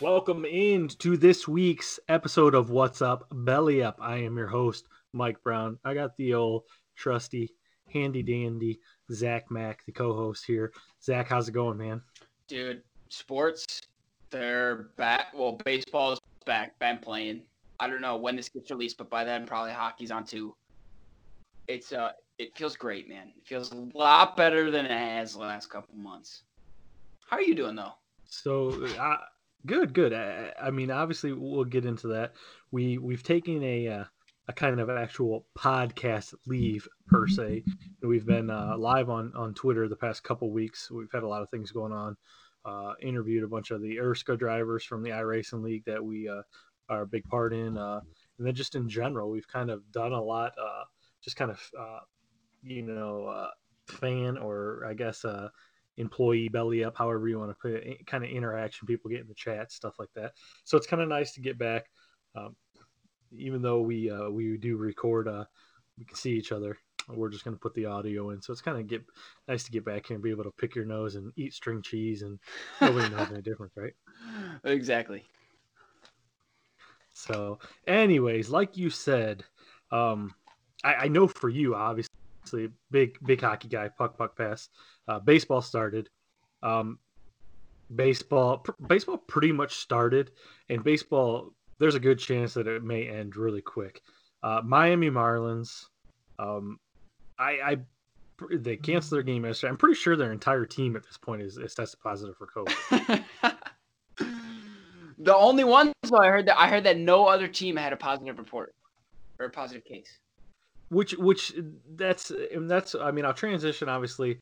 Welcome in to this week's episode of What's Up Belly Up. I am your host, Mike Brown. I got the old trusty, handy dandy Zach Mack, the co-host here. Zach, how's it going, man? Dude, sports, they're back. Well, baseball is back. Been playing. I don't know when this gets released, but by then probably hockey's on too. It's uh, it feels great, man. It feels a lot better than it has the last couple months. How are you doing though? So, uh, good, good. I, I mean, obviously, we'll get into that. We we've taken a uh, a kind of actual podcast leave per se. We've been uh, live on on Twitter the past couple weeks. We've had a lot of things going on. Uh, interviewed a bunch of the Erska drivers from the iRacing League that we uh, are a big part in, uh, and then just in general, we've kind of done a lot. Uh, just kind of uh, you know uh, fan or I guess uh, employee belly up, however you want to put it, kind of interaction, people get in the chat, stuff like that. So it's kind of nice to get back. Um, even though we uh, we do record, uh, we can see each other. We're just gonna put the audio in, so it's kind of get nice to get back here and be able to pick your nose and eat string cheese, and nobody knows any difference, right? Exactly. So, anyways, like you said, um, I, I know for you, obviously, big big hockey guy, puck puck pass. Uh, baseball started. Um, baseball pr- baseball pretty much started, and baseball there's a good chance that it may end really quick. Uh, Miami Marlins, um, I, I they canceled their game yesterday. I'm pretty sure their entire team at this point is, is tested positive for COVID. the only one though I heard that I heard that no other team had a positive report or a positive case. Which which that's and that's I mean I'll transition obviously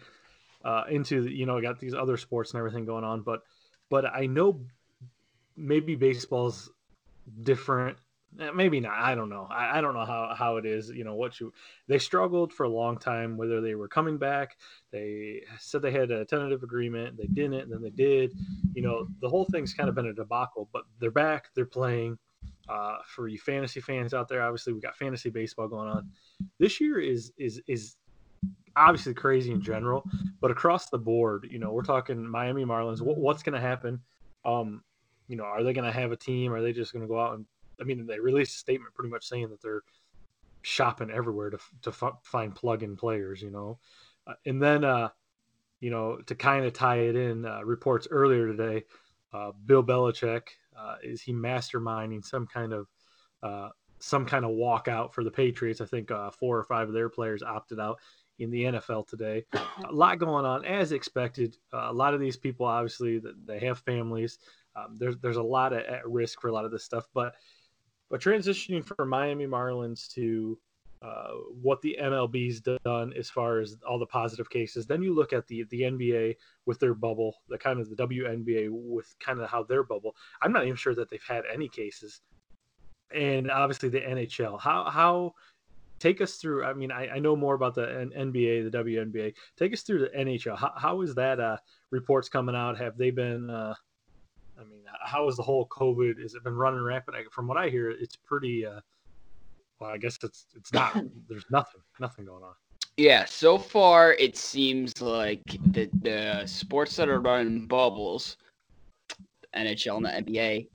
uh, into you know I got these other sports and everything going on, but but I know maybe baseball's different. Eh, Maybe not. I don't know. I, I don't know how, how it is. You know what you they struggled for a long time whether they were coming back. They said they had a tentative agreement. They didn't, then they did. You know the whole thing's kind of been a debacle. But they're back. They're playing. Uh, for you fantasy fans out there, obviously we got fantasy baseball going on. This year is is is obviously crazy in general, but across the board, you know, we're talking Miami Marlins. What, what's going to happen? Um, you know, are they going to have a team? Are they just going to go out and? I mean, they released a statement pretty much saying that they're shopping everywhere to to f- find plug-in players. You know, uh, and then uh, you know to kind of tie it in, uh, reports earlier today, uh, Bill Belichick uh, is he masterminding some kind of uh, some kind of walkout for the Patriots. I think uh, four or five of their players opted out in the NFL today. A lot going on as expected. Uh, a lot of these people, obviously, they have families. Um, there's there's a lot of, at risk for a lot of this stuff, but but transitioning from Miami Marlins to uh, what the MLB's done as far as all the positive cases, then you look at the the NBA with their bubble, the kind of the WNBA with kind of how their bubble. I'm not even sure that they've had any cases, and obviously the NHL. How how take us through? I mean, I, I know more about the NBA, the WNBA. Take us through the NHL. How, how is that uh, reports coming out? Have they been? Uh, I mean, how is the whole COVID? Has it been running rampant? From what I hear, it's pretty. Well, I guess it's it's not. There's nothing, nothing going on. Yeah, so far it seems like the the sports that are running bubbles, NHL and the NBA,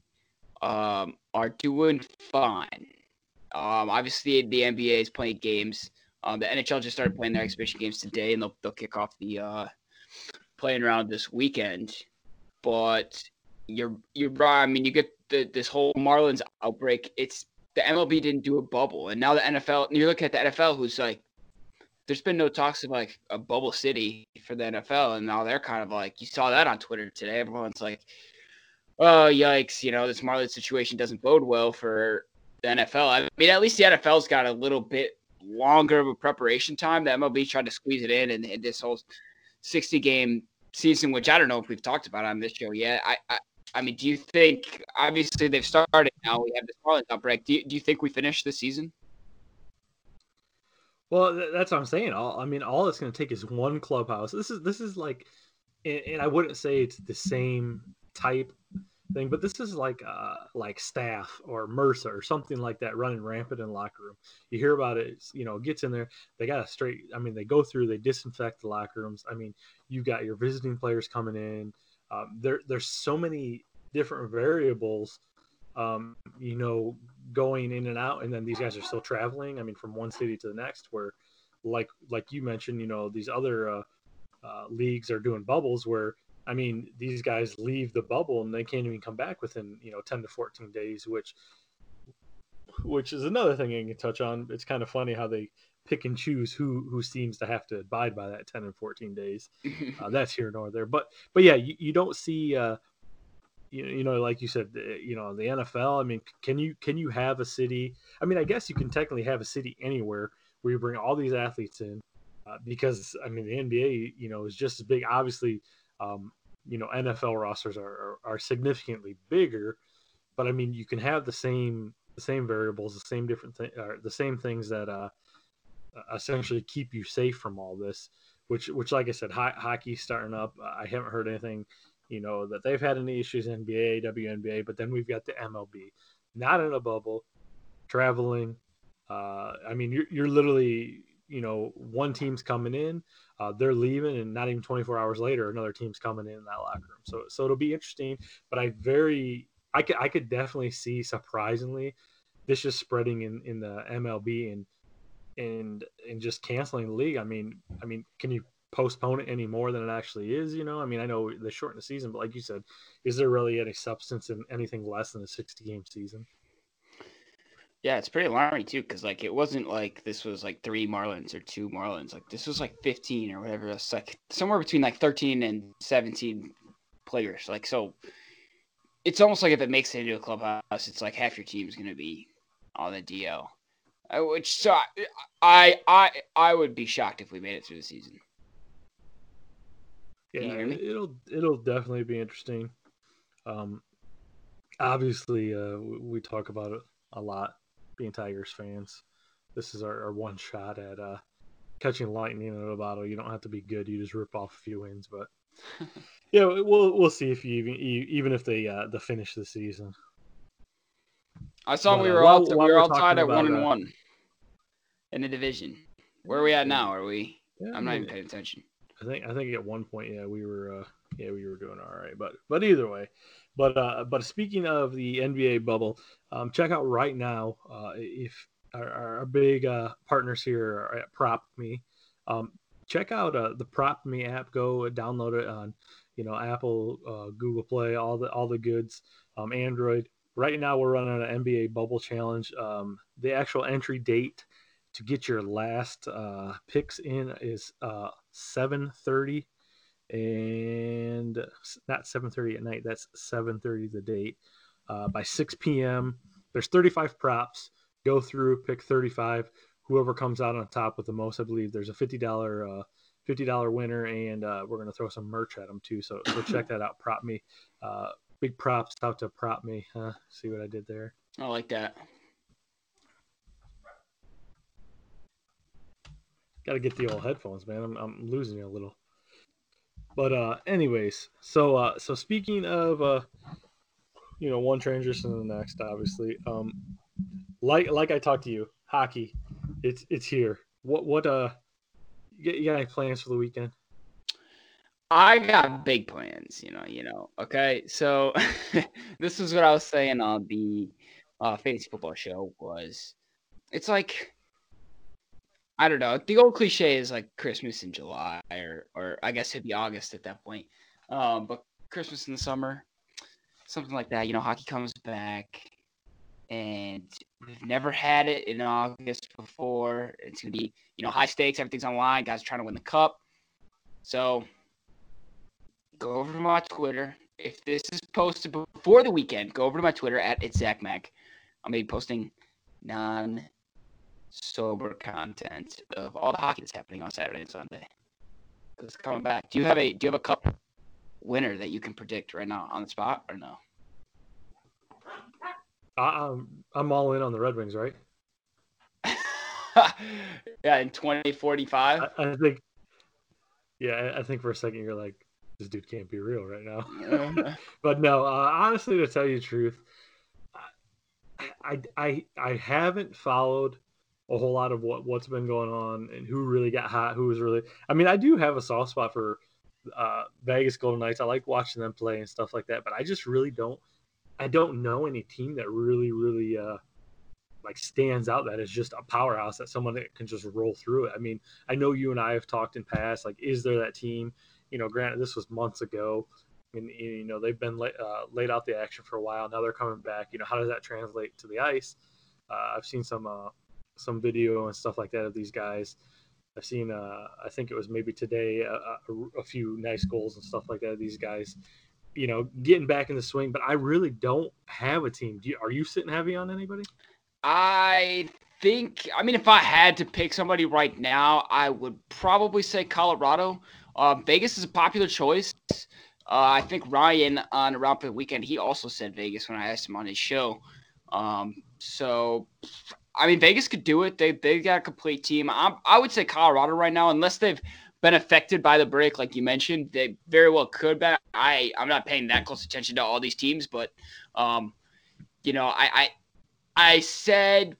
um, are doing fine. Um, obviously the NBA is playing games. Um, the NHL just started playing their exhibition games today, and they'll they'll kick off the uh, playing around this weekend. But you're you're right. I mean, you get the, this whole Marlins outbreak. It's the MLB didn't do a bubble, and now the NFL. And You look at the NFL, who's like, there's been no talks of like a bubble city for the NFL, and now they're kind of like, you saw that on Twitter today. Everyone's like, oh yikes, you know, this Marlins situation doesn't bode well for the NFL. I mean, at least the NFL's got a little bit longer of a preparation time. The MLB tried to squeeze it in, and, and this whole 60 game season, which I don't know if we've talked about on this show yet. I, I, I mean, do you think? Obviously, they've started now. We have this Marlins outbreak. Do you, do you think we finish the season? Well, that's what I'm saying. All I mean, all it's going to take is one clubhouse. This is this is like, and, and I wouldn't say it's the same type thing, but this is like uh like staph or MRSA or something like that running rampant in locker room. You hear about it, you know, it gets in there. They got a straight. I mean, they go through, they disinfect the locker rooms. I mean, you got your visiting players coming in. Um, there, there's so many different variables. Um, you know, going in and out, and then these guys are still traveling. I mean, from one city to the next. Where, like, like you mentioned, you know, these other uh, uh, leagues are doing bubbles where I mean, these guys leave the bubble and they can't even come back within you know ten to fourteen days, which which is another thing I can touch on. It's kind of funny how they pick and choose who who seems to have to abide by that ten and fourteen days. Uh, that's here nor there, but but yeah, you, you don't see. Uh, you, you know, like you said, you know, the NFL. I mean, can you can you have a city? I mean, I guess you can technically have a city anywhere where you bring all these athletes in, uh, because I mean, the NBA, you know, is just as big. Obviously, um, you know, NFL rosters are, are are significantly bigger, but I mean, you can have the same the same variables, the same different thing, the same things that uh, essentially keep you safe from all this. Which, which, like I said, ho- hockey's starting up. I haven't heard anything, you know, that they've had any issues. in NBA, WNBA, but then we've got the MLB, not in a bubble, traveling. Uh, I mean, you're you're literally, you know, one team's coming in, uh, they're leaving, and not even 24 hours later, another team's coming in that locker room. So, so it'll be interesting. But I very, I could, I could definitely see surprisingly, this just spreading in in the MLB and and and just canceling the league. I mean, I mean, can you postpone it any more than it actually is? You know, I mean, I know they shortened the season, but like you said, is there really any substance in anything less than a 60 game season? Yeah, it's pretty alarming too, because like it wasn't like this was like three Marlins or two Marlins. Like this was like fifteen or whatever. It's like somewhere between like thirteen and seventeen players. Like so, it's almost like if it makes it into a clubhouse, it's like half your team's gonna be on the DL. Uh, Which so I, I I would be shocked if we made it through the season. Yeah, you hear me? it'll it'll definitely be interesting. Um, obviously, uh, we, we talk about it a lot, being Tigers fans. This is our, our one shot at uh, catching lightning in a bottle. You don't have to be good; you just rip off a few wins. But yeah, we'll we'll see if you even you- even if they uh, the finish the season. I saw But, we uh, were while- all we were we're all tied at one and uh, one in the division. Where are we at now? Are we? Yeah, I'm not even paying attention. I think I think at one point, yeah, we were uh, yeah we were doing all right, but but either way, but uh, but speaking of the NBA bubble, um, check out right now uh, if our, our big uh, partners here are at Prop Me, um, check out uh, the Prop Me app. Go download it on you know Apple, uh, Google Play, all the all the goods, um, Android. Right now, we're running an NBA bubble challenge. Um, the actual entry date to get your last uh, picks in is uh, 7.30 and not 7.30 at night that's 7.30 the date uh, by 6 p.m there's 35 props. Go through pick 35 whoever comes out on top with the most i believe there's a $50 uh, $50 winner and uh, we're going to throw some merch at them too so, so check that out. Prop me uh, big props. Out to prop me huh? see what i did there? I like that. Got to get the old headphones, man. I'm, I'm losing you a little. But uh, anyways, so uh, so speaking of uh, you know, one transition to the next, obviously. Um, like like I talked to you, hockey, it's it's here. What what uh, you got, any plans for the weekend? I got big plans, you know, you know. Okay, so this is what I was saying on the uh, fantasy football show was It's like I don't know. The old cliche is like Christmas in July, or or I guess it'd be August at that point. Um, but Christmas in the summer, something like that. You know, hockey comes back, and we've never had it in August before. It's gonna be you know high stakes. Everything's online. Guys trying to win the cup. So go over to my Twitter. If this is posted before the weekend, go over to my Twitter at it's Zach Mac. I'll be posting non sober content of all the hockey that's happening on Saturday and Sunday. It's coming back. Do you have a do you have a cup winner that you can predict right now on the spot or no? I, I'm I'm all in on the Red Wings, right? yeah, in 2045. I, I think. Yeah, I- I think for a second you're like, this dude can't be real right now. but no, uh, honestly, to tell you the truth, I, I I haven't followed a whole lot of what what's been going on and who really got hot, who was really. I mean, I do have a soft spot for uh, Vegas Golden Knights. I like watching them play and stuff like that, but I just really don't. I don't know any team that really, really uh, like stands out that is just a powerhouse that someone that can just roll through it. I mean, I know you and I have talked in past. Like, is there that team? You know, granted, this was months ago, and you know they've been uh, laid out the action for a while. Now they're coming back. You know, how does that translate to the ice? Uh, I've seen some uh, some video and stuff like that of these guys. I've seen, uh, I think it was maybe today, a, a, a few nice goals and stuff like that. of These guys, you know, getting back in the swing. But I really don't have a team. You, are you sitting heavy on anybody? I think, I mean, if I had to pick somebody right now, I would probably say Colorado. Uh, Vegas is a popular choice. Uh, I think Ryan on Around for the Weekend, he also said Vegas when I asked him on his show. Um, so, I mean, Vegas could do it. They they got a complete team. i I would say Colorado right now, unless they've been affected by the break, like you mentioned, they very well could be. I I'm not paying that close attention to all these teams, but um, you know, I I, I said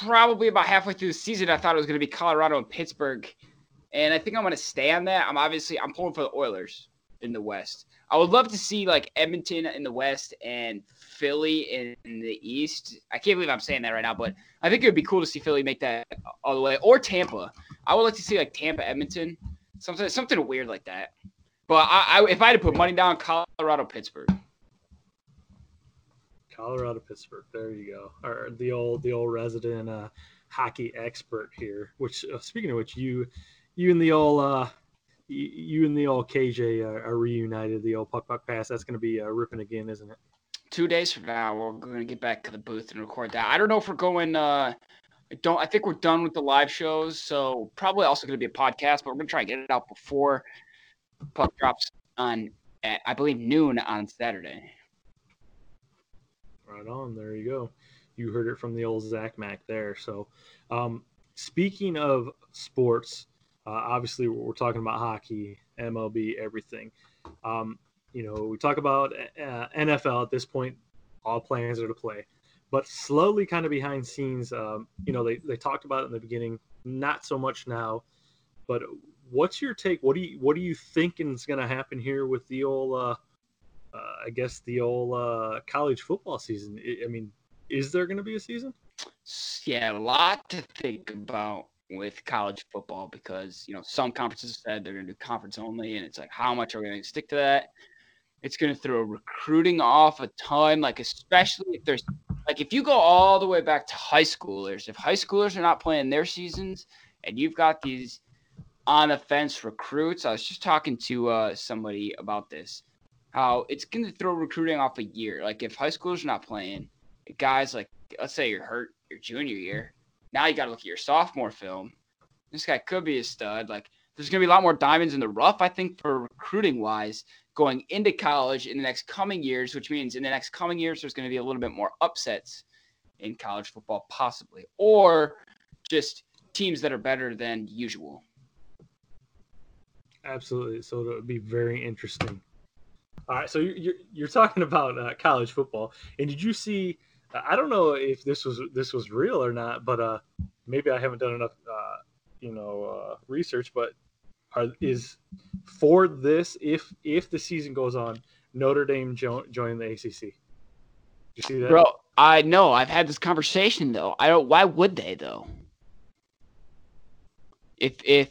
probably about halfway through the season, I thought it was going to be Colorado and Pittsburgh, and I think I'm going to stay on that. I'm obviously I'm pulling for the Oilers in the West. I would love to see like Edmonton in the West and Philly in, the East. I can't believe I'm saying that right now, but I think it would be cool to see Philly make that all the way, or Tampa. I would like to see like Tampa, Edmonton, something something weird like that. But I, I if I had to put money down, Colorado, Pittsburgh. Colorado, Pittsburgh. There you go. Or the old the old resident uh, hockey expert here. Which uh, speaking of which, you you and the old uh, you, you and the old KJ are, are reunited. The old puck puck pass. That's going to be uh, ripping again, isn't it? Two days from now, we're going to get back to the booth and record that. I don't know if we're going. Uh, I don't. I think we're done with the live shows, so probably also going to be a podcast. But we're going to try and get it out before puck drops on at I believe noon on Saturday. Right on. There you go. You heard it from the old Zach Mac there. So, um, speaking of sports, uh, obviously we're talking about hockey, MLB, everything. Um, you know, we talk about uh, NFL at this point. All plans are to play, but slowly, kind of behind scenes, um, you know, they they talked about it in the beginning. Not so much now, but what's your take? What do you what do you thinking is going to happen here with the old? Uh, uh, I guess the old uh, college football season. I mean, is there going to be a season? Yeah, a lot to think about with college football because you know some conferences said they're going to do conference only, and it's like how much are we going to stick to that? It's going to throw recruiting off a ton, like especially if there's like if you go all the way back to high schoolers, if high schoolers are not playing their seasons, and you've got these on the fence recruits. I was just talking to uh, somebody about this, how it's going to throw recruiting off a year. Like if high schoolers are not playing, guys like let's say you're hurt your junior year, now you got to look at your sophomore film. This guy could be a stud. Like there's going to be a lot more diamonds in the rough, I think, for recruiting wise going into college in the next coming years, which means in the next coming years there's going to be a little bit more upsets in college football, possibly, or just teams that are better than usual. Absolutely. So it would be very interesting. All right. So you're you're, you're talking about uh, college football, and did you see? I don't know if this was this was real or not, but uh, maybe I haven't done enough, uh, you know, uh, research. But are, is for this if if the season goes on, Notre Dame jo- joining the ACC? You see that? Bro, I know. I've had this conversation though. I don't. Why would they though? If if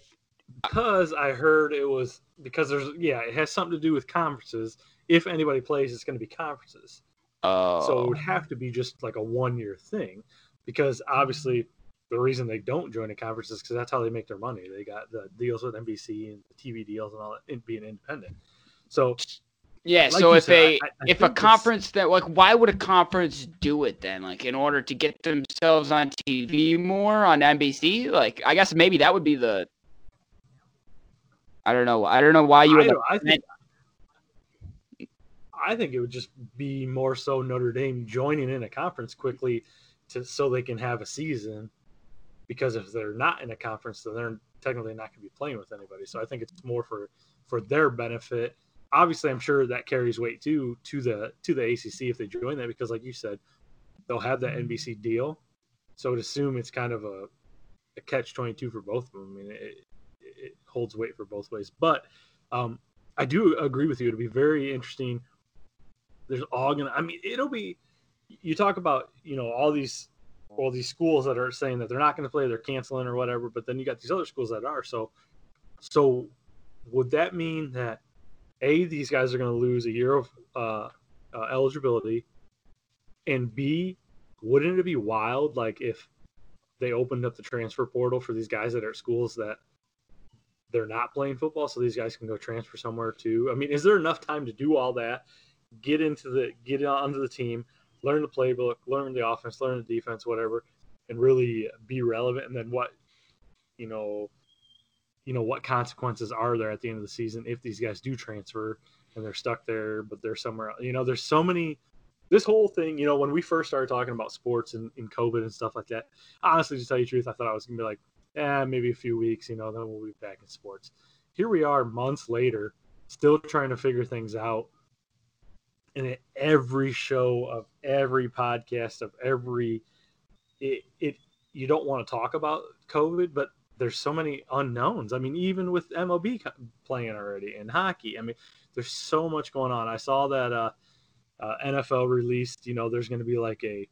because I heard it was because there's yeah, it has something to do with conferences. If anybody plays, it's going to be conferences. Oh So it would oh. have to be just like a one year thing because obviously the reason they don't join a conference is because that's how they make their money. They got the deals with NBC and the TV deals and all that, and being independent. So yeah. like so if said, a I- I- I if a conference that like why would a conference do it then? Like in order to get themselves on TV more on NBC? Like I guess maybe that would be the. I don't know. I don't know why you I, would. don't- I think I think it would just be more so Notre Dame joining in a conference quickly to so they can have a season. Because if they're not in a conference, then they're technically not going to be playing with anybody. So I think it's more for for their benefit. Obviously, I'm sure that carries weight too to the to the ACC if they join that because, like you said, they'll have that NBC deal. So I'd assume it's kind of a, a catch twenty two for both of them. I mean, it, it holds weight for both ways. But um, I do agree with you. It'd be very interesting. There's all gonna. I mean, it'll be. You talk about you know all these all these schools that are saying that they're not going to play, they're canceling or whatever. But then you got these other schools that are. So, so would that mean that a these guys are going to lose a year of uh, uh, eligibility, and b wouldn't it be wild like if they opened up the transfer portal for these guys that are at schools that they're not playing football, so these guys can go transfer somewhere too. I mean, is there enough time to do all that? Get into the get onto the team, learn the playbook, learn the offense, learn the defense, whatever, and really be relevant. And then what, you know, you know what consequences are there at the end of the season if these guys do transfer and they're stuck there, but they're somewhere. Else. You know, there's so many. This whole thing, you know, when we first started talking about sports and, and COVID and stuff like that, honestly, to tell you the truth, I thought I was gonna be like, eh, maybe a few weeks, you know, then we'll be back in sports. Here we are months later, still trying to figure things out. And every show of every podcast of every it, it you don't want to talk about COVID, but there's so many unknowns. I mean, even with MLB playing already and hockey, I mean, there's so much going on. I saw that uh, uh, NFL released, you know, there's going to be like a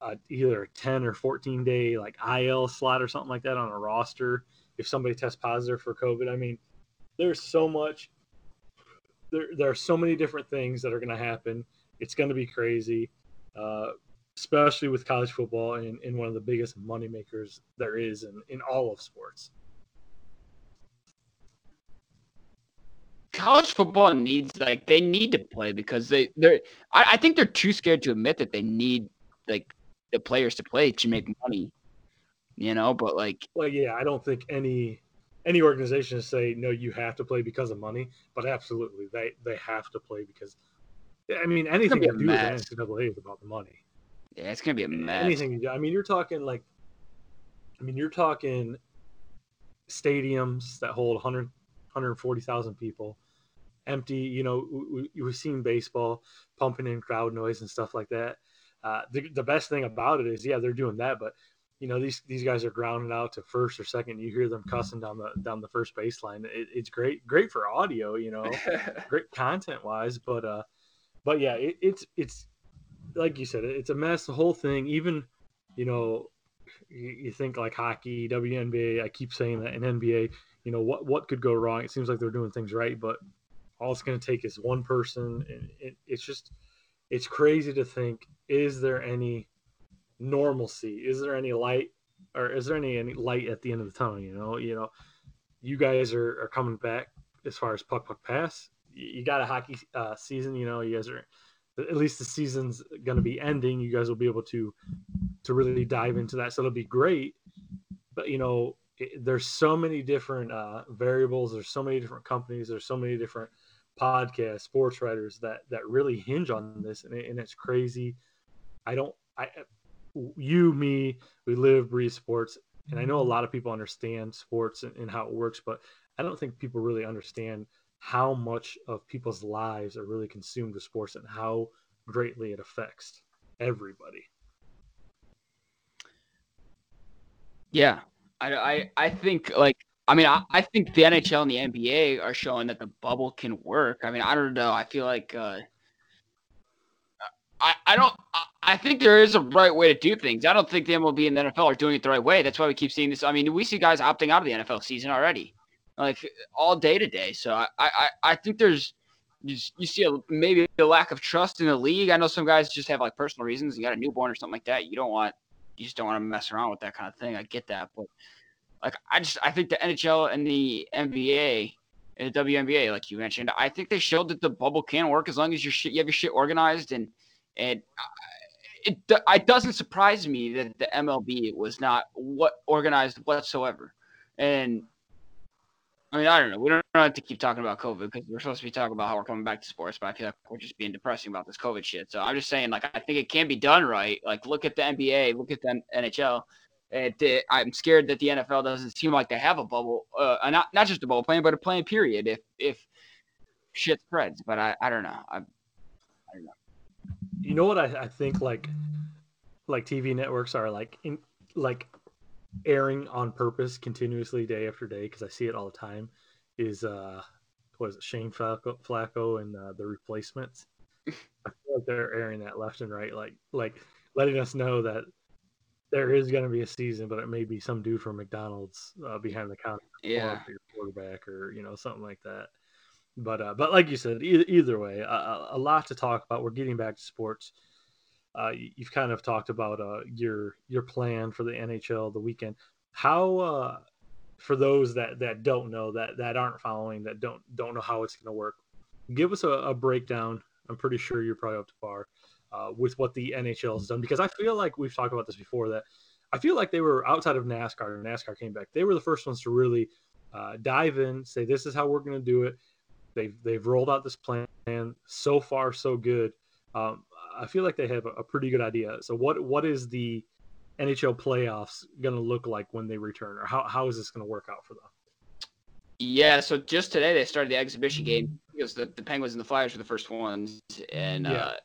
uh, either a 10 or 14 day like IL slot or something like that on a roster if somebody tests positive for COVID. I mean, there's so much. There, there are so many different things that are going to happen. It's going to be crazy, uh, especially with college football and, and one of the biggest money makers there is in, in all of sports. college football needs like they need to play because they they're I, I think they're too scared to admit that they need like the players to play to make money. You know, but like Well, yeah, I don't think any any organization say no, you have to play because of money, but absolutely they they have to play because. I mean, anything you do with mess. the NCAA is about the money. yeah, it's gonna be a mess. anything you do. I mean, you're talking like, I mean, you're talking stadiums that hold 100, 140,000 people, empty. You know, we, we- we've seen baseball pumping in crowd noise and stuff like that. Uh, the, the best thing about it is, yeah, they're doing that, but you know, these these guys are grounded out to first or second. You hear them cussing down the down the first baseline. It, it's great, great for audio. You know, great content wise, but uh, but yeah, it, it's it's like you said, it's a mess. The whole thing, even you know, you, you think like hockey, WNBA. I keep saying that in NBA. You know what what could go wrong? It seems like they're doing things right, but all it's going to take is one person, and it, it's just it's crazy to think: is there any normalcy? Is there any light, or is there any any light at the end of the tunnel? You know, you know, you guys are, are coming back as far as puck puck pass. You you got a hockey uh, season. You know, you guys are at least the season's going to be ending. You guys will be able to to really dive into that, so it'll be great. But you know, it, there's so many different uh, variables. There's so many different companies. There's so many different podcasts, sports writers that that really hinge on this, and, it, and it's crazy. I don't. I you me we live breathe sports and i know a lot of people understand sports and, and how it works but i don't think people really understand how much of people's lives are really consumed with sports and how greatly it affects everybody Yeah, I, I, I think like I mean I, I think the NHL and the NBA are showing that the bubble can work. I mean I don't know. I feel like uh, I, I don't. I, I think there is a right way to do things. I don't think the MLB and the NFL are doing it the right way. That's why we keep seeing this. I mean, we see guys opting out of the NFL season already, like all day today. So I, I, I think there's you, you see a, maybe a lack of trust in the league. I know some guys just have like personal reasons. You got a newborn or something like that. You don't want you just don't want to mess around with that kind of thing. I get that, but like I just I think the NHL and the NBA and the WNBA, like you mentioned, I think they showed that the bubble can work as long as your shit you have your shit organized and and uh, it it doesn't surprise me that the MLB was not what organized whatsoever. And I mean, I don't know. We don't have to keep talking about COVID because we're supposed to be talking about how we're coming back to sports, but I feel like we're just being depressing about this COVID shit. So I'm just saying, like, I think it can be done right. Like, look at the NBA, look at the NHL. It, it, I'm scared that the NFL doesn't seem like they have a bubble, uh, not not just a bubble plan, but a plan period. If if shit spreads, but I, I don't know. I, You know what I, I think like like TV networks are like in like airing on purpose continuously day after day because I see it all the time is uh what is it Shane Flacco, Flacco and uh, the replacements. I feel like they're airing that left and right like like letting us know that there is going to be a season, but it may be some dude from McDonald's uh, behind the counter yeah. quarterback or you know something like that. But uh, but like you said, either way, a, a lot to talk about. We're getting back to sports. Uh, you- you've kind of talked about uh, your your plan for the NHL the weekend. How uh, for those that that don't know that that aren't following that don't don't know how it's going to work, give us a, a breakdown. I'm pretty sure you're probably up to par uh, with what the NHL has done because I feel like we've talked about this before that I feel like they were outside of NASCAR NASCAR came back. They were the first ones to really uh, dive in, say this is how we're going to do it. They've they've rolled out this plan. So far, so good. Um, I feel like they have a, a pretty good idea. So what what is the NHL playoffs going to look like when they return, or how, how is this going to work out for them? Yeah, so just today they started the exhibition game because the, the Penguins and the Flyers were the first ones, and Yeah. uh,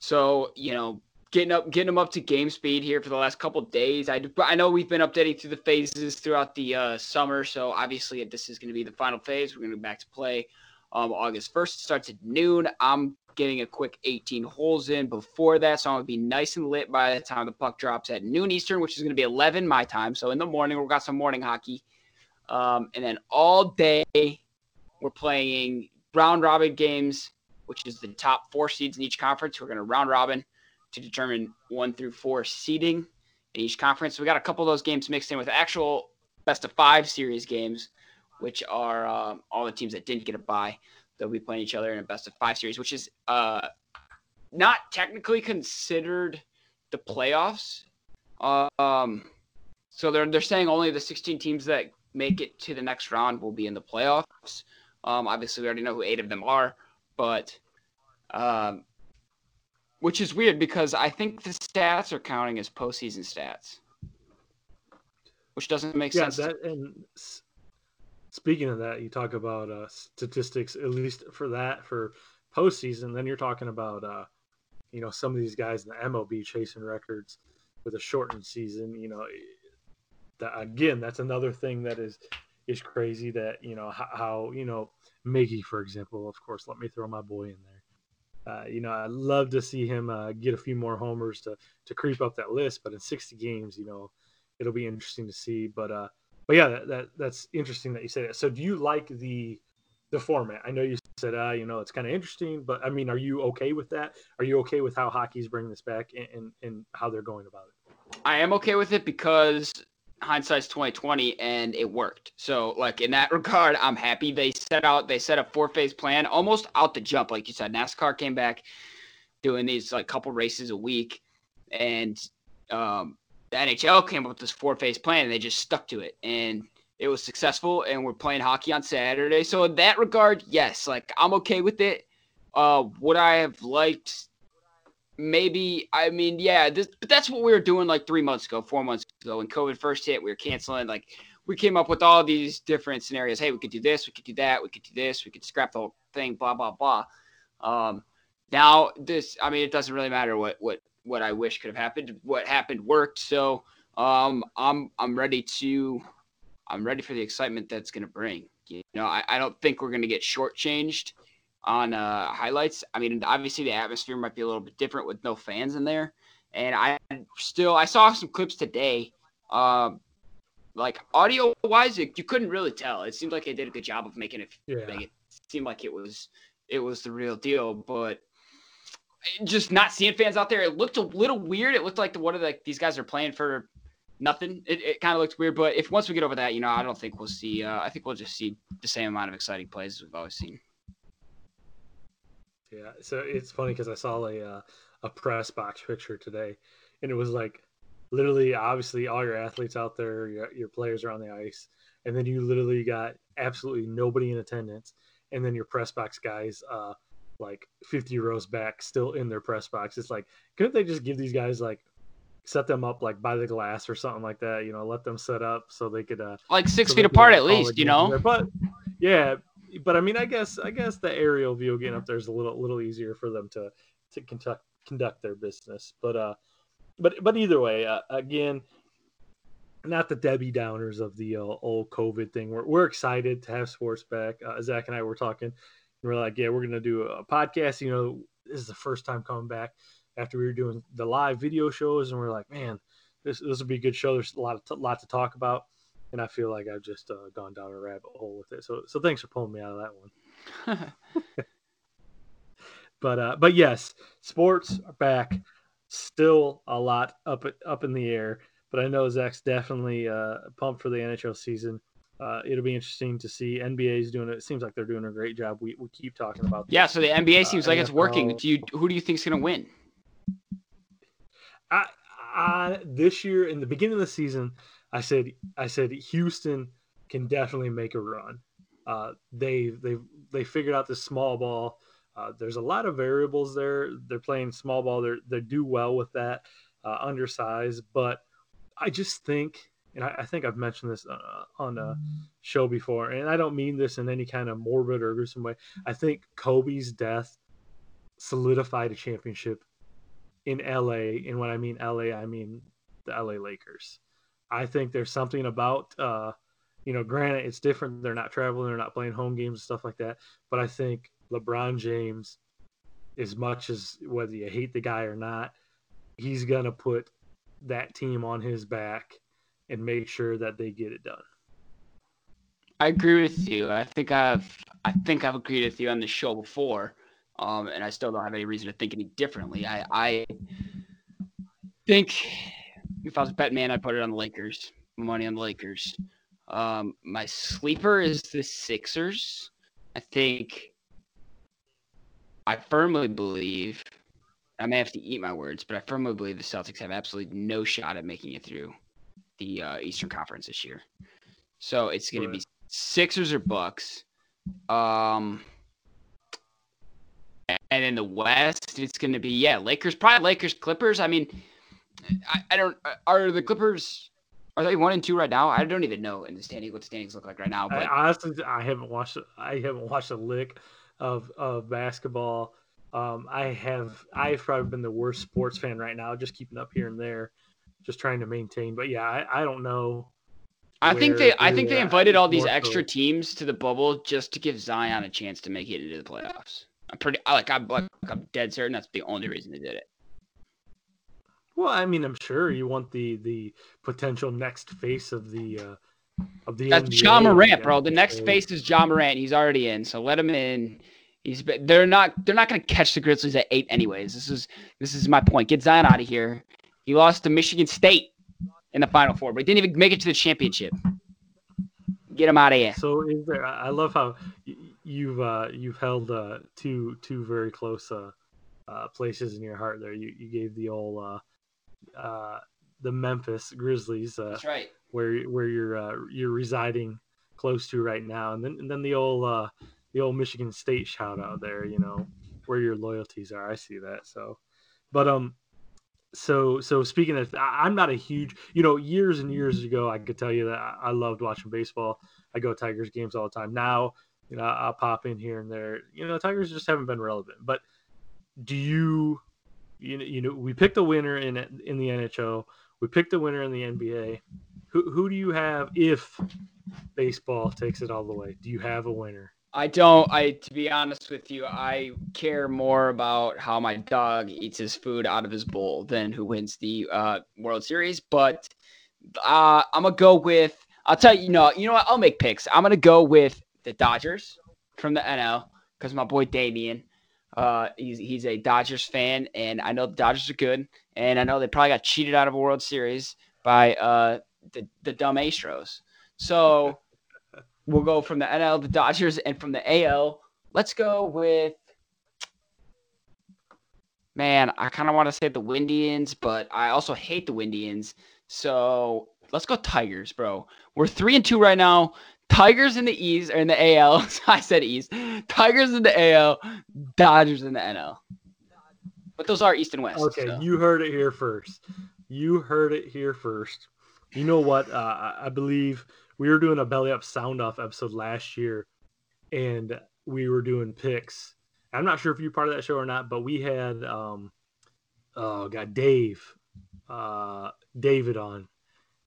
so you know getting up getting them up to game speed here for the last couple days. I I know we've been updating through the phases throughout the uh, summer, so obviously this is going to be the final phase. We're going to be back to play um, August first. Starts at noon. I'm getting a quick 18 holes in before that, so I'm to be nice and lit by the time the puck drops at noon Eastern, which is going to be 11 my time. So in the morning we've got some morning hockey. Um, and then all day, we're playing round robin games, which is the top four seeds in each conference. We're going to round robin to determine one through four seeding in each conference. We got a couple of those games mixed in with actual best of five series games, which are um, all the teams that didn't get a bye. They'll be playing each other in a best of five series, which is uh, not technically considered the playoffs. Um, so they're they're saying only the 16 teams that make it to the next round will be in the playoffs. Um, obviously, we already know who eight of them are, but um, which is weird because I think the stats are counting as postseason stats, which doesn't make Yeah, sense. that and speaking of that, you talk about uh, statistics at least for that for postseason. Then you're talking about uh, you know some of these guys in the MLB chasing records with a shortened season. You know, that, again, that's another thing that is is crazy. That you know how, how you know Miggy, for example. Of course, let me throw my boy in there. Uh, you know, I'd love to see him uh, get a few more homers to to creep up that list. But in 60 games, you know, it'll be interesting to see. But uh, but yeah, that, that that's interesting that you say that. So do you like the the format? I know you said uh, you know, it's kind of interesting, but I mean, are you okay with that? Are you okay with how hockey's bringing this back and, and, and how they're going about it? I am okay with it because hindsight's 2020 and it worked. So like in that regard, I'm happy they set out they set a four phase plan almost out the jump. Like you said, NASCAR came back doing these like couple races a week and um, the NHL came up with this four phase plan and they just stuck to it and it was successful and we're playing hockey on Saturday. So in that regard, yes, like I'm okay with it. Uh, would I have liked maybe I mean, yeah, this, but that's what we were doing like three months ago, four months ago when COVID first hit. We were canceling. Like we came up with all these different scenarios. Hey, we could do this, we could do that, we could do this, we could scrap the whole thing, blah blah blah. Um, now this, I mean, it doesn't really matter what what what I wish could have happened. What happened worked. So um, I'm I'm ready to I'm ready for the excitement that's going to bring. You know, I, I don't think we're going to get shortchanged on uh, highlights. I mean, obviously the atmosphere might be a little bit different with no fans in there, and I still I saw some clips today. Um, like audio wise, you couldn't really tell. It seemed like they did a good job of making it Yeah. make it seem like it was it was the real deal, but just not seeing fans out there, it looked a little weird. It looked like the one of the, these guys are playing for nothing. It, it kind of looked weird, but if once we get over that, you know, I don't think we'll see. Uh, I think we'll just see the same amount of exciting plays as we've always seen. Yeah, so it's funny because I saw a uh, a press box picture today, and it was like literally, obviously, all your athletes out there, your, your players are on the ice, and then you literally got absolutely nobody in attendance, and then your press box guys, uh, like fifty rows back, still in their press box. It's like, couldn't they just give these guys like set them up like by the glass or something like that? You know, let them set up so they could uh, Like six so feet could, apart at least, you know. But yeah, but I mean, I guess I guess the aerial view getting up there is a little little easier for them to to conduct conduct their business. But uh, but but either way, uh, again, not the Debbie Downers of the uh, old COVID thing. We're we're excited to have sports back. Uh, Zach and I were talking. And we're like, yeah, we're gonna do a podcast. You know, this is the first time coming back after we were doing the live video shows, and we're like, man, this this will be a good show. There's a lot of t- lot to talk about, and I feel like I've just uh, gone down a rabbit hole with it. So so thanks for pulling me out of that one. But uh, but yes, sports are back. Still a lot up up in the air, but I know Zach's definitely uh, pumped for the NHL season. Uh, it'll be interesting to see. NBA is doing it. It seems like they're doing a great job. We, we keep talking about yeah, so the NBA Uh, seems like it's working. Do you who do you think's gonna win? I, I this year in the beginning of the season, I said I said Houston can definitely make a run. Uh, they they they figured out this small ball. Uh, there's a lot of variables there. They're playing small ball. They they do well with that, uh, undersized. But I just think, and I, I think I've mentioned this uh, on a show before, and I don't mean this in any kind of morbid or gruesome way. I think Kobe's death solidified a championship in LA. And when I mean LA, I mean the LA Lakers. I think there's something about, uh, you know, granted, it's different. They're not traveling, they're not playing home games and stuff like that. But I think LeBron James, as much as whether you hate the guy or not, he's to put that team on his back and make sure that they get it done. I agree with you. I think I've I think I've agreed with you on the show before, um, and I still don't have any reason to think any differently. I I think if I was a bet man, I'd put it on the Lakers. Money on the Lakers. Um, my sleeper is the Sixers. I think I firmly believe I may have to eat my words, but I firmly believe the Celtics have absolutely no shot at making it through the uh, Eastern Conference this year. So it's going to be Sixers or Bucks. Um, and in the West, it's going to be yeah, Lakers, probably Lakers, Clippers. I mean, I, I don't are the Clippers are they one and two right now? I don't even know in the standing what the standings look like right now. I, honestly, I haven't watched. I haven't watched a lick of of basketball. Um, I have. I've probably been the worst sports fan right now, just keeping up here and there, just trying to maintain. But yeah, I, I don't know. I think they I think they invited all these extra teams to the bubble just to give Zion a chance to make it into the playoffs. I'm pretty I like I'm like I'm dead certain that's the only reason they did it. Well, I mean, I'm sure you want the the potential next face of the uh, of the. That's NBA, Ja Morant, bro. The next face is Ja Morant. He's already in, so let him in. He's they're not they're not gonna catch the Grizzlies at eight anyways. This is this is my point. Get Zion out of here. He lost to Michigan State in the Final Four, but he didn't even make it to the championship. Get him out of here. So is there? I love how you've uh, you've held uh, two two very close uh, uh, places in your heart. There, you, you gave the old uh, the Memphis Grizzlies, uh, That's right. where where you're uh, you're residing close to right now, and then and then the old uh, the old Michigan State shout out there. You know where your loyalties are. I see that. So, but um, so so speaking of, I, I'm not a huge, you know, years and years ago, I could tell you that I, I loved watching baseball. I go to Tigers games all the time. Now, you know, I'll pop in here and there. You know, Tigers just haven't been relevant. But do you, you know, you know, we picked a winner in in the NHL. We picked a winner in the NBA. Who who do you have if baseball takes it all the way? Do you have a winner I don't. I to be honest with you, I care more about how my dog eats his food out of his bowl than who wins the uh, World Series. But uh, I'm gonna go with. I'll tell you. You know. You know what? I'll make picks. I'm gonna go with the Dodgers from the NL because my boy Damien. Uh, he's he's a Dodgers fan, and I know the Dodgers are good, and I know they probably got cheated out of a World Series by uh the the dumb Astros. So we'll go from the NL, the Dodgers, and from the AL. Let's go with. Man, I kind of want to say the Windians, but I also hate the Windians. So let's go Tigers, bro. We're three and two right now. Tigers in the East or in the AL. I said East. Tigers in the AL. Dodgers in the NL. But those are East and West. Okay, so. you heard it here first. You heard it here first. You know what? Uh, I- I believe we were doing a belly up sound off episode last year, and we were doing picks. I'm not sure if you're part of that show or not, but we had um, oh god, Dave, uh, David on,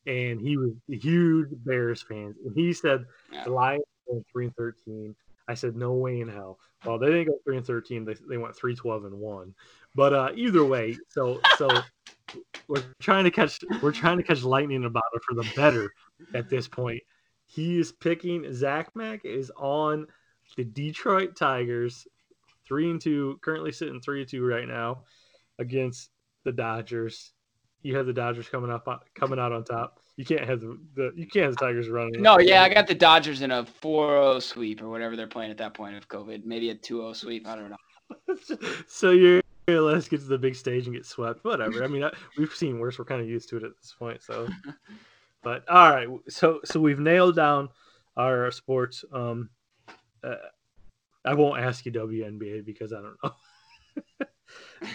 and he was a huge Bears fan, and he said Yeah. the Lions went three and thirteen. I said no way in hell. Well, they didn't go three and thirteen. They, they went three twelve and one. But uh, either way, so so we're trying to catch we're trying to catch lightning in a bottle for the better at this point. He is picking Zach Mack is on the Detroit Tigers, three and two, currently sitting three and two right now against the Dodgers. You have the Dodgers coming up coming out on top. You can't have the, the you can't have the Tigers running. No, yeah, I got the Dodgers in a 4-0 sweep or whatever they're playing at that point of COVID. Maybe a 2-0 sweep. I don't know. so you're gonna let us get to the big stage and get swept. Whatever. I mean, I, we've seen worse. We're kind of used to it at this point. So, but all right. So so we've nailed down our sports. Um, uh, I won't ask you WNBA because I don't know.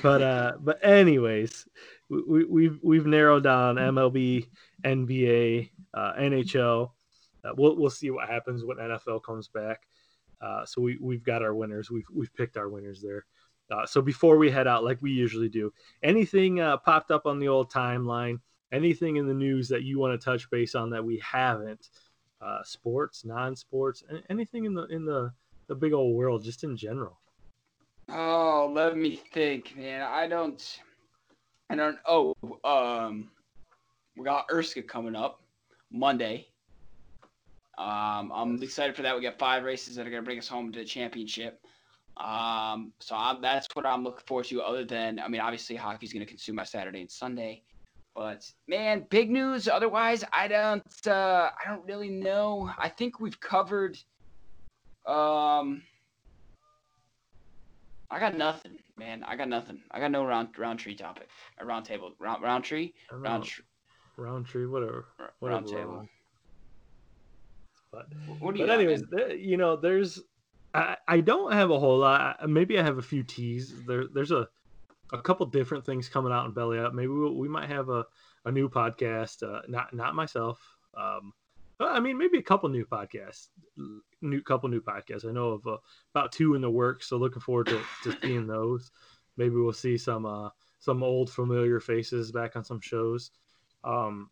but uh, but anyways, we, we, we've we've narrowed down MLB, NBA, uh, NHL. Uh, we'll we'll see what happens when NFL comes back. Uh, so we we've got our winners. We've we've picked our winners there. Uh, so before we head out, like we usually do, anything uh, popped up on the old timeline, anything in the news that you want to touch base on that we haven't, uh, sports, non-sports, anything in the in the the big old world, just in general. Oh, let me think, man. I don't. I don't. Oh, um, we got Urska coming up Monday. Um, I'm excited for that. We got five races that are gonna bring us home to the championship. Um, so I'm, that's what I'm looking forward to. Other than, I mean, obviously hockey's gonna consume my Saturday and Sunday. But man, big news. Otherwise, I don't. Uh, I don't really know. I think we've covered. Um. I got nothing, man. I got nothing. I got no round round tree topic. A round table. Round round tree. Round tr- round tree, whatever. r- whatever round table. But What do you but got, anyways, you know, there's I, I don't have a whole lot. Maybe I have a few teas. There there's a a couple different things coming out in Belly Up. Maybe we'll, we might have a, a new podcast. Uh, not not myself. Um, but, I mean, maybe a couple new podcasts. New couple new podcasts. I know of uh, about two in the works. So looking forward to, to seeing those. Maybe we'll see some uh, some old familiar faces back on some shows. Um,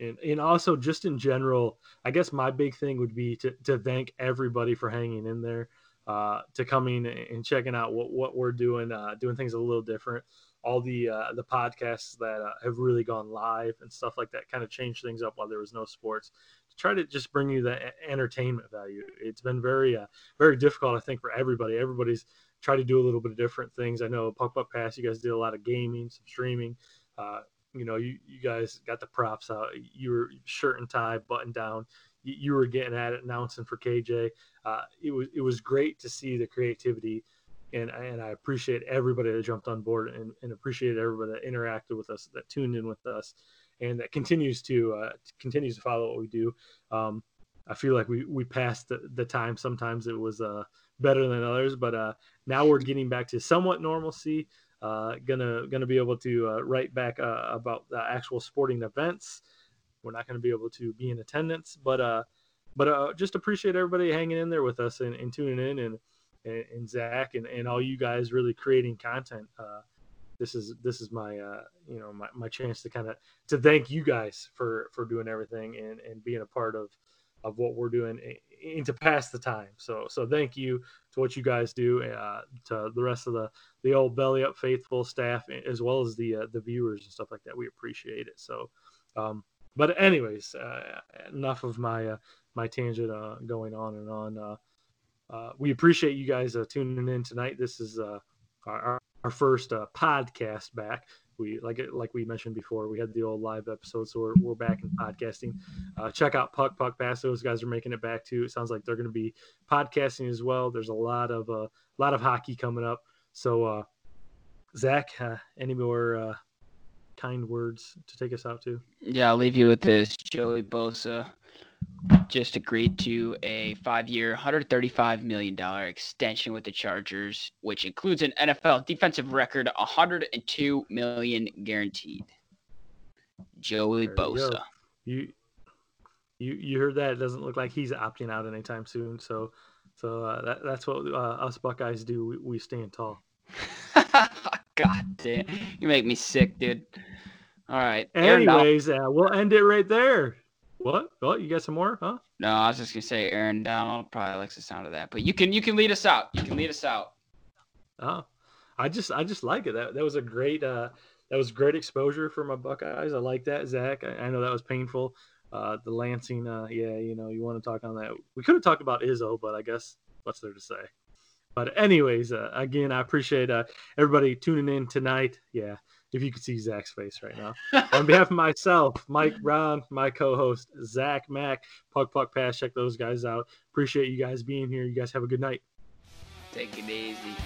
and, and also just in general, I guess my big thing would be to, to thank everybody for hanging in there, uh, to coming and checking out what, what we're doing, uh, doing things a little different. All the uh, the podcasts that uh, have really gone live and stuff like that kind of changed things up while there was no sports try to just bring you the entertainment value. It's been very uh, very difficult, I think, for everybody. Everybody's tried to do a little bit of different things. I know Puck Puck Pass, you guys did a lot of gaming, some streaming. Uh, you know, you, you guys got the props out. You were shirt and tie, button down. You, you were getting at it, announcing for KJ. Uh, it was it was great to see the creativity, and and I appreciate everybody that jumped on board and, and appreciate everybody that interacted with us, that tuned in with us, and that continues to uh, continues to follow what we do. Um, I feel like we we passed the, the time. Sometimes it was uh, better than others, but uh, now we're getting back to somewhat normalcy uh, gonna gonna be able to uh, write back uh, about the actual sporting events. We're not gonna be able to be in attendance, but uh, but uh, just appreciate everybody hanging in there with us and, and tuning in and and, Zach and, and all you guys really creating content. Uh, this is this is my uh, you know my, my chance to kind of to thank you guys for for doing everything and and being a part of of what we're doing and to pass the time. So so thank you to what you guys do, uh, to the rest of the the old belly up faithful staff as well as the uh, the viewers and stuff like that. We appreciate it. So, um, but anyways, uh, enough of my uh, my tangent uh, going on and on. Uh, we appreciate you guys tuning in tonight. This is uh, our, our first uh, podcast back. We like like we mentioned before. We had the old live episode, so we're, we're back in podcasting. Uh, check out Puck Puck Pass. Those guys are making it back too. It sounds like they're going to be podcasting as well. There's a lot of a uh, lot of hockey coming up. So, uh, Zach, uh, any more uh, kind words to take us out to? Yeah, I'll leave you with this. Joey Bosa just agreed to a five-year, $135 million extension with the Chargers, which includes an NFL defensive record, 102 million guaranteed. Joey There. Bosa. You you you heard that? It doesn't look like he's opting out anytime soon. So so uh, that, that's what uh, us Buckeyes do. We, we stand tall. God damn, you make me sick, dude. All right. Anyways, uh, we'll end it right there. What? What? You got some more? Huh? No, I was just gonna say Aaron Donald probably likes the sound of that, but you can you can lead us out. You can lead us out. Oh, I just I just like it. That that was a great uh that was great exposure for my Buckeyes. I like that, Zach. I, I know that was painful. Uh, the Lansing, uh, yeah, you know, you want to talk on that. We could have talked about Izzo, but I guess what's there to say? But anyways, uh, again, I appreciate uh, everybody tuning in tonight. Yeah, if you could see Zach's face right now. On behalf of myself, Mike Ron, my co-host Zach Mack, Puck Puck Pass, check those guys out. Appreciate you guys being here. You guys have a good night. Take it easy.